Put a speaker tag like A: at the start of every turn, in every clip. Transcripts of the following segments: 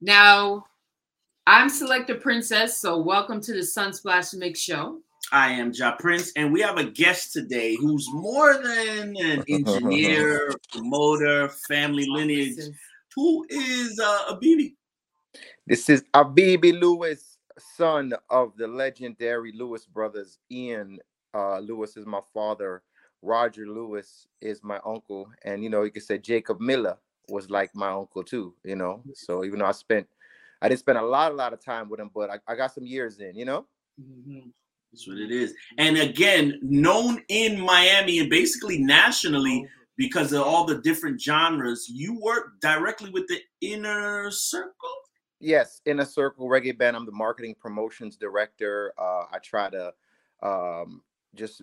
A: Now, I'm Selector Princess, so welcome to the Sunsplash Mix Show.
B: I am Ja Prince, and we have a guest today who's more than an engineer, promoter, family lineage. Who is uh, Abibi?
C: This is Abibi Lewis, son of the legendary Lewis brothers. Ian uh, Lewis is my father. Roger Lewis is my uncle, and you know you could say Jacob Miller was like my uncle too. You know, so even though I spent, I didn't spend a lot, a lot of time with him, but I, I got some years in. You know.
B: Mm-hmm. That's what it is. And again, known in Miami and basically nationally because of all the different genres, you work directly with the inner circle.
C: Yes, inner circle reggae band. I'm the marketing promotions director. Uh, I try to um, just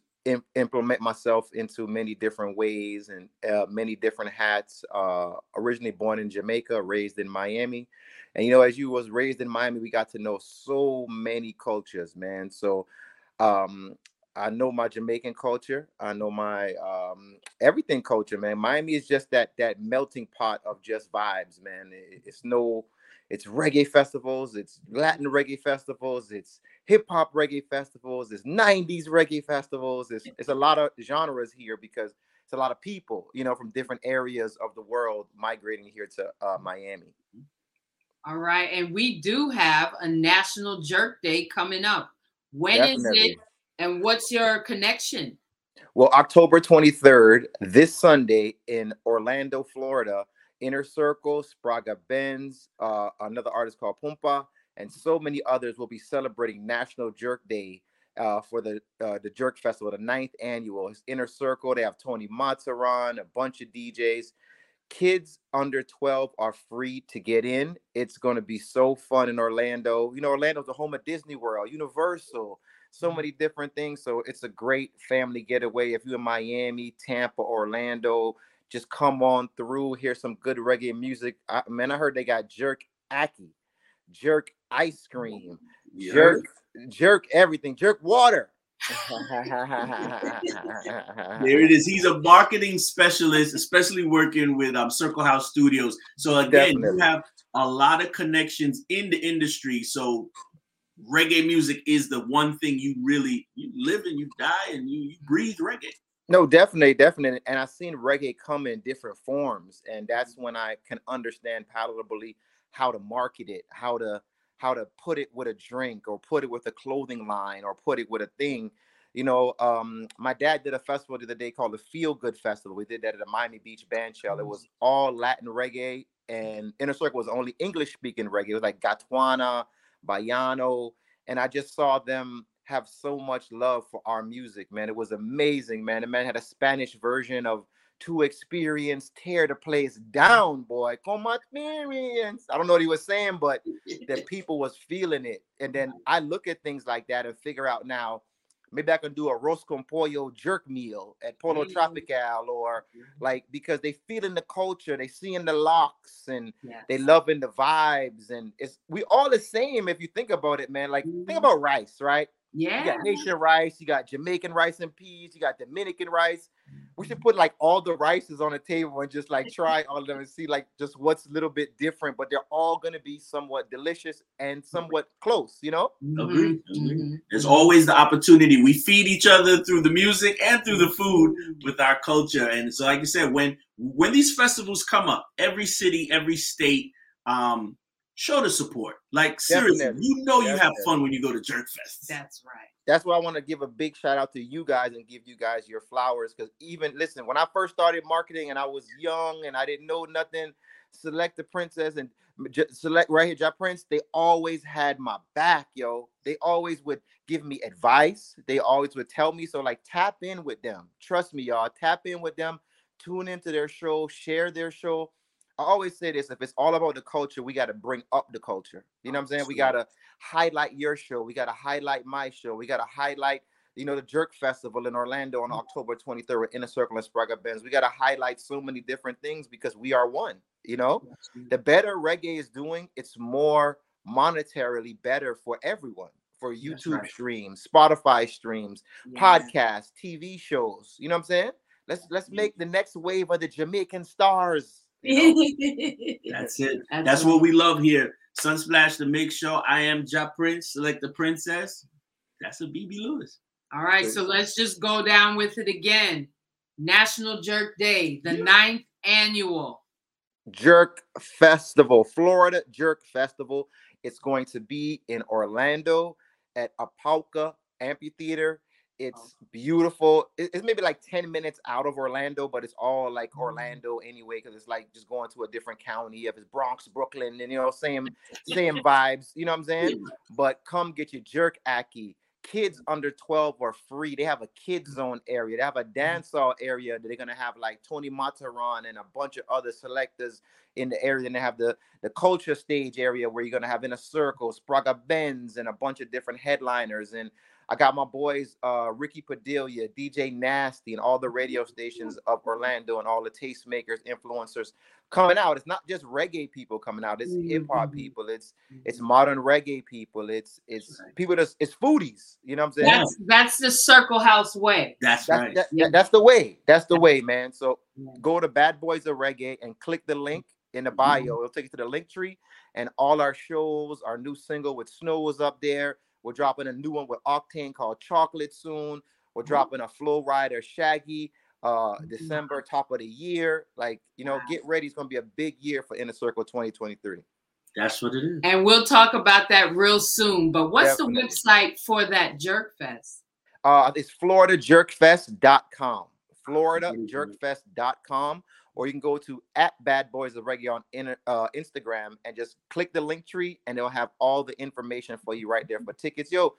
C: implement myself into many different ways and uh, many different hats. Uh, originally born in Jamaica, raised in Miami, and you know, as you was raised in Miami, we got to know so many cultures, man. So um, I know my Jamaican culture. I know my um, everything culture, man. Miami is just that that melting pot of just vibes, man. It, it's no, it's reggae festivals, it's Latin reggae festivals, it's hip hop reggae festivals, it's '90s reggae festivals. It's it's a lot of genres here because it's a lot of people, you know, from different areas of the world migrating here to uh, Miami.
A: All right, and we do have a National Jerk Day coming up. When Definitely. is it and what's your connection?
C: Well, October 23rd, this Sunday in Orlando, Florida, Inner Circle, Spragga Benz, uh, another artist called Pumpa, and so many others will be celebrating National Jerk Day uh, for the uh, the Jerk Festival, the ninth annual. It's Inner Circle. They have Tony Matterhorn, a bunch of DJs. Kids under 12 are free to get in. It's going to be so fun in Orlando. You know, Orlando's the home of Disney World, Universal, so mm-hmm. many different things. So it's a great family getaway. If you're in Miami, Tampa, Orlando, just come on through, hear some good reggae music. I, man, I heard they got Jerk Aki, Jerk Ice Cream, yeah. Jerk, Jerk everything, Jerk Water
B: there it is. He's a marketing specialist, especially working with um, Circle House Studios. So again, Definitely. you have a lot of connections in the industry. So reggae music is the one thing you really you live and you die and you, you breathe reggae.
C: No, definitely, definitely. And I've seen reggae come in different forms, and that's when I can understand palatably how to market it, how to how to put it with a drink or put it with a clothing line or put it with a thing. You know, um, my dad did a festival the other day called the Feel Good Festival. We did that at the Miami Beach Band Shell. It was all Latin reggae, and Inner Circle was only English speaking reggae. It was like Gondwana, Bayano, and I just saw them have so much love for our music, man. It was amazing, man. The man had a Spanish version of to experience, tear the place down, boy. Come experience. I don't know what he was saying, but the people was feeling it. And then I look at things like that and figure out now, maybe I can do a arroz con pollo jerk meal at Pollo mm-hmm. Tropical or like because they feeling the culture, they seeing the locks and yes. they loving the vibes. And it's we all the same if you think about it, man. Like mm-hmm. think about rice, right?
A: Yeah.
C: You got Haitian rice, you got Jamaican rice and peas, you got Dominican rice. We should put like all the rices on the table and just like try all of them and see like just what's a little bit different, but they're all gonna be somewhat delicious and somewhat close, you know?
B: Agree. Mm-hmm. There's always the opportunity. We feed each other through the music and through the food with our culture. And so, like you said, when when these festivals come up, every city, every state, um, show the support. Like seriously, Definitely. you know you Definitely. have fun when you go to Jerk Fest.
A: That's right.
C: That's why I want to give a big shout out to you guys and give you guys your flowers. Because even listen, when I first started marketing and I was young and I didn't know nothing, select the princess and select right here, Ja Prince. They always had my back, yo. They always would give me advice. They always would tell me so. Like tap in with them. Trust me, y'all. Tap in with them. Tune into their show. Share their show I always say this if it's all about the culture, we got to bring up the culture. You know what I'm saying? We got to highlight your show. We got to highlight my show. We got to highlight, you know, the Jerk Festival in Orlando on mm-hmm. October 23rd with Inner Circle and Spragga Benz. We got to highlight so many different things because we are one. You know, the better reggae is doing, it's more monetarily better for everyone for YouTube right. streams, Spotify streams, yeah. podcasts, TV shows. You know what I'm saying? Let's let's make the next wave of the Jamaican stars
B: know? That's it. That's what we love here. Sunsplash to make sure I am Ja Prince, select the princess. That's a BB Lewis.
A: All right, so let's just go down with it again. National Jerk Day, the ninth annual
C: Jerk Festival, Florida Jerk Festival. It's going to be in Orlando at Apopka Amphitheater. It's beautiful. It's maybe like 10 minutes out of Orlando, but it's all like mm. Orlando anyway, because it's like just going to a different county. If it's Bronx, Brooklyn, and you know, same same vibes, you know what I'm saying? But come get your jerk aki kids under 12 are free. They have a kids zone area. They have a mm-hmm. dance hall area that they're gonna have like Tony Matterhorn and a bunch of other selectors in the area. And they have the the culture stage area where you're gonna have Inner Circle, Spragga Benz, and a bunch of different headliners. And I got my boys uh, Ricky Padilla, DJ Nasty, and all the radio stations of Orlando and all the tastemakers, influencers coming out. It's not just reggae people coming out. It's mm-hmm. hip hop people. It's it's mm-hmm. modern reggae people. It's it's people that's it's foodies. You know what I'm saying?
A: That's that's the Circle House way.
B: That's, that's right.
C: That, that, that's the way. That's the way, man. So go to Bad Boys of Reggae and click the link in the bio. Mm-hmm. It'll take you to the Linktree and all our shows. Our new single with Snow is up there. We're dropping a new one with Octane called Chocolate soon. We're mm-hmm. dropping a Flow Rider Shaggy uh December, top of the year. Like, you know, get ready. It's gonna be a big year for Inner Circle 2023.
B: That's what it is.
A: And we'll talk about that real soon. But what's Definitely. the website for that Jerk Fest?
C: Uh it's floridajerkfest.com. Floridajerkfest.com or you can go to at Bad Boys of Reggae on in, uh, Instagram and just click the Linktree, and they'll have all the information for you right there for tickets. Yo,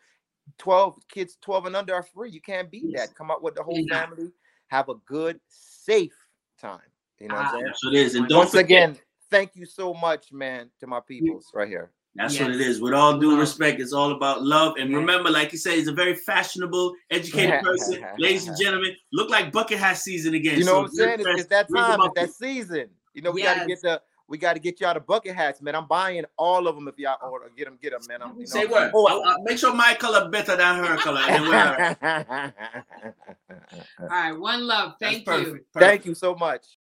C: 12 kids 12 and under are free. You can't beat that. Come out with the whole family, have a good, safe time. You know what I'm saying?
B: What it is. And
C: once forget, again, thank you so much, man, to my peoples right here.
B: That's yes. what it is. With all due respect, it's all about love. And remember, like you said, he's a very fashionable, educated person. Ladies and gentlemen, look like bucket hat season again.
C: You know so what I'm saying? It's, it's, that time. It's that season. You know, we yes. got to get the we got to get y'all the bucket hats, man. I'm buying all of them if y'all order. Get them, get them, man. I'm, you know,
B: Say what? Oh, I, I, make sure my color better than her color.
A: all right, one love. Thank you.
C: Perfect. Thank you so much.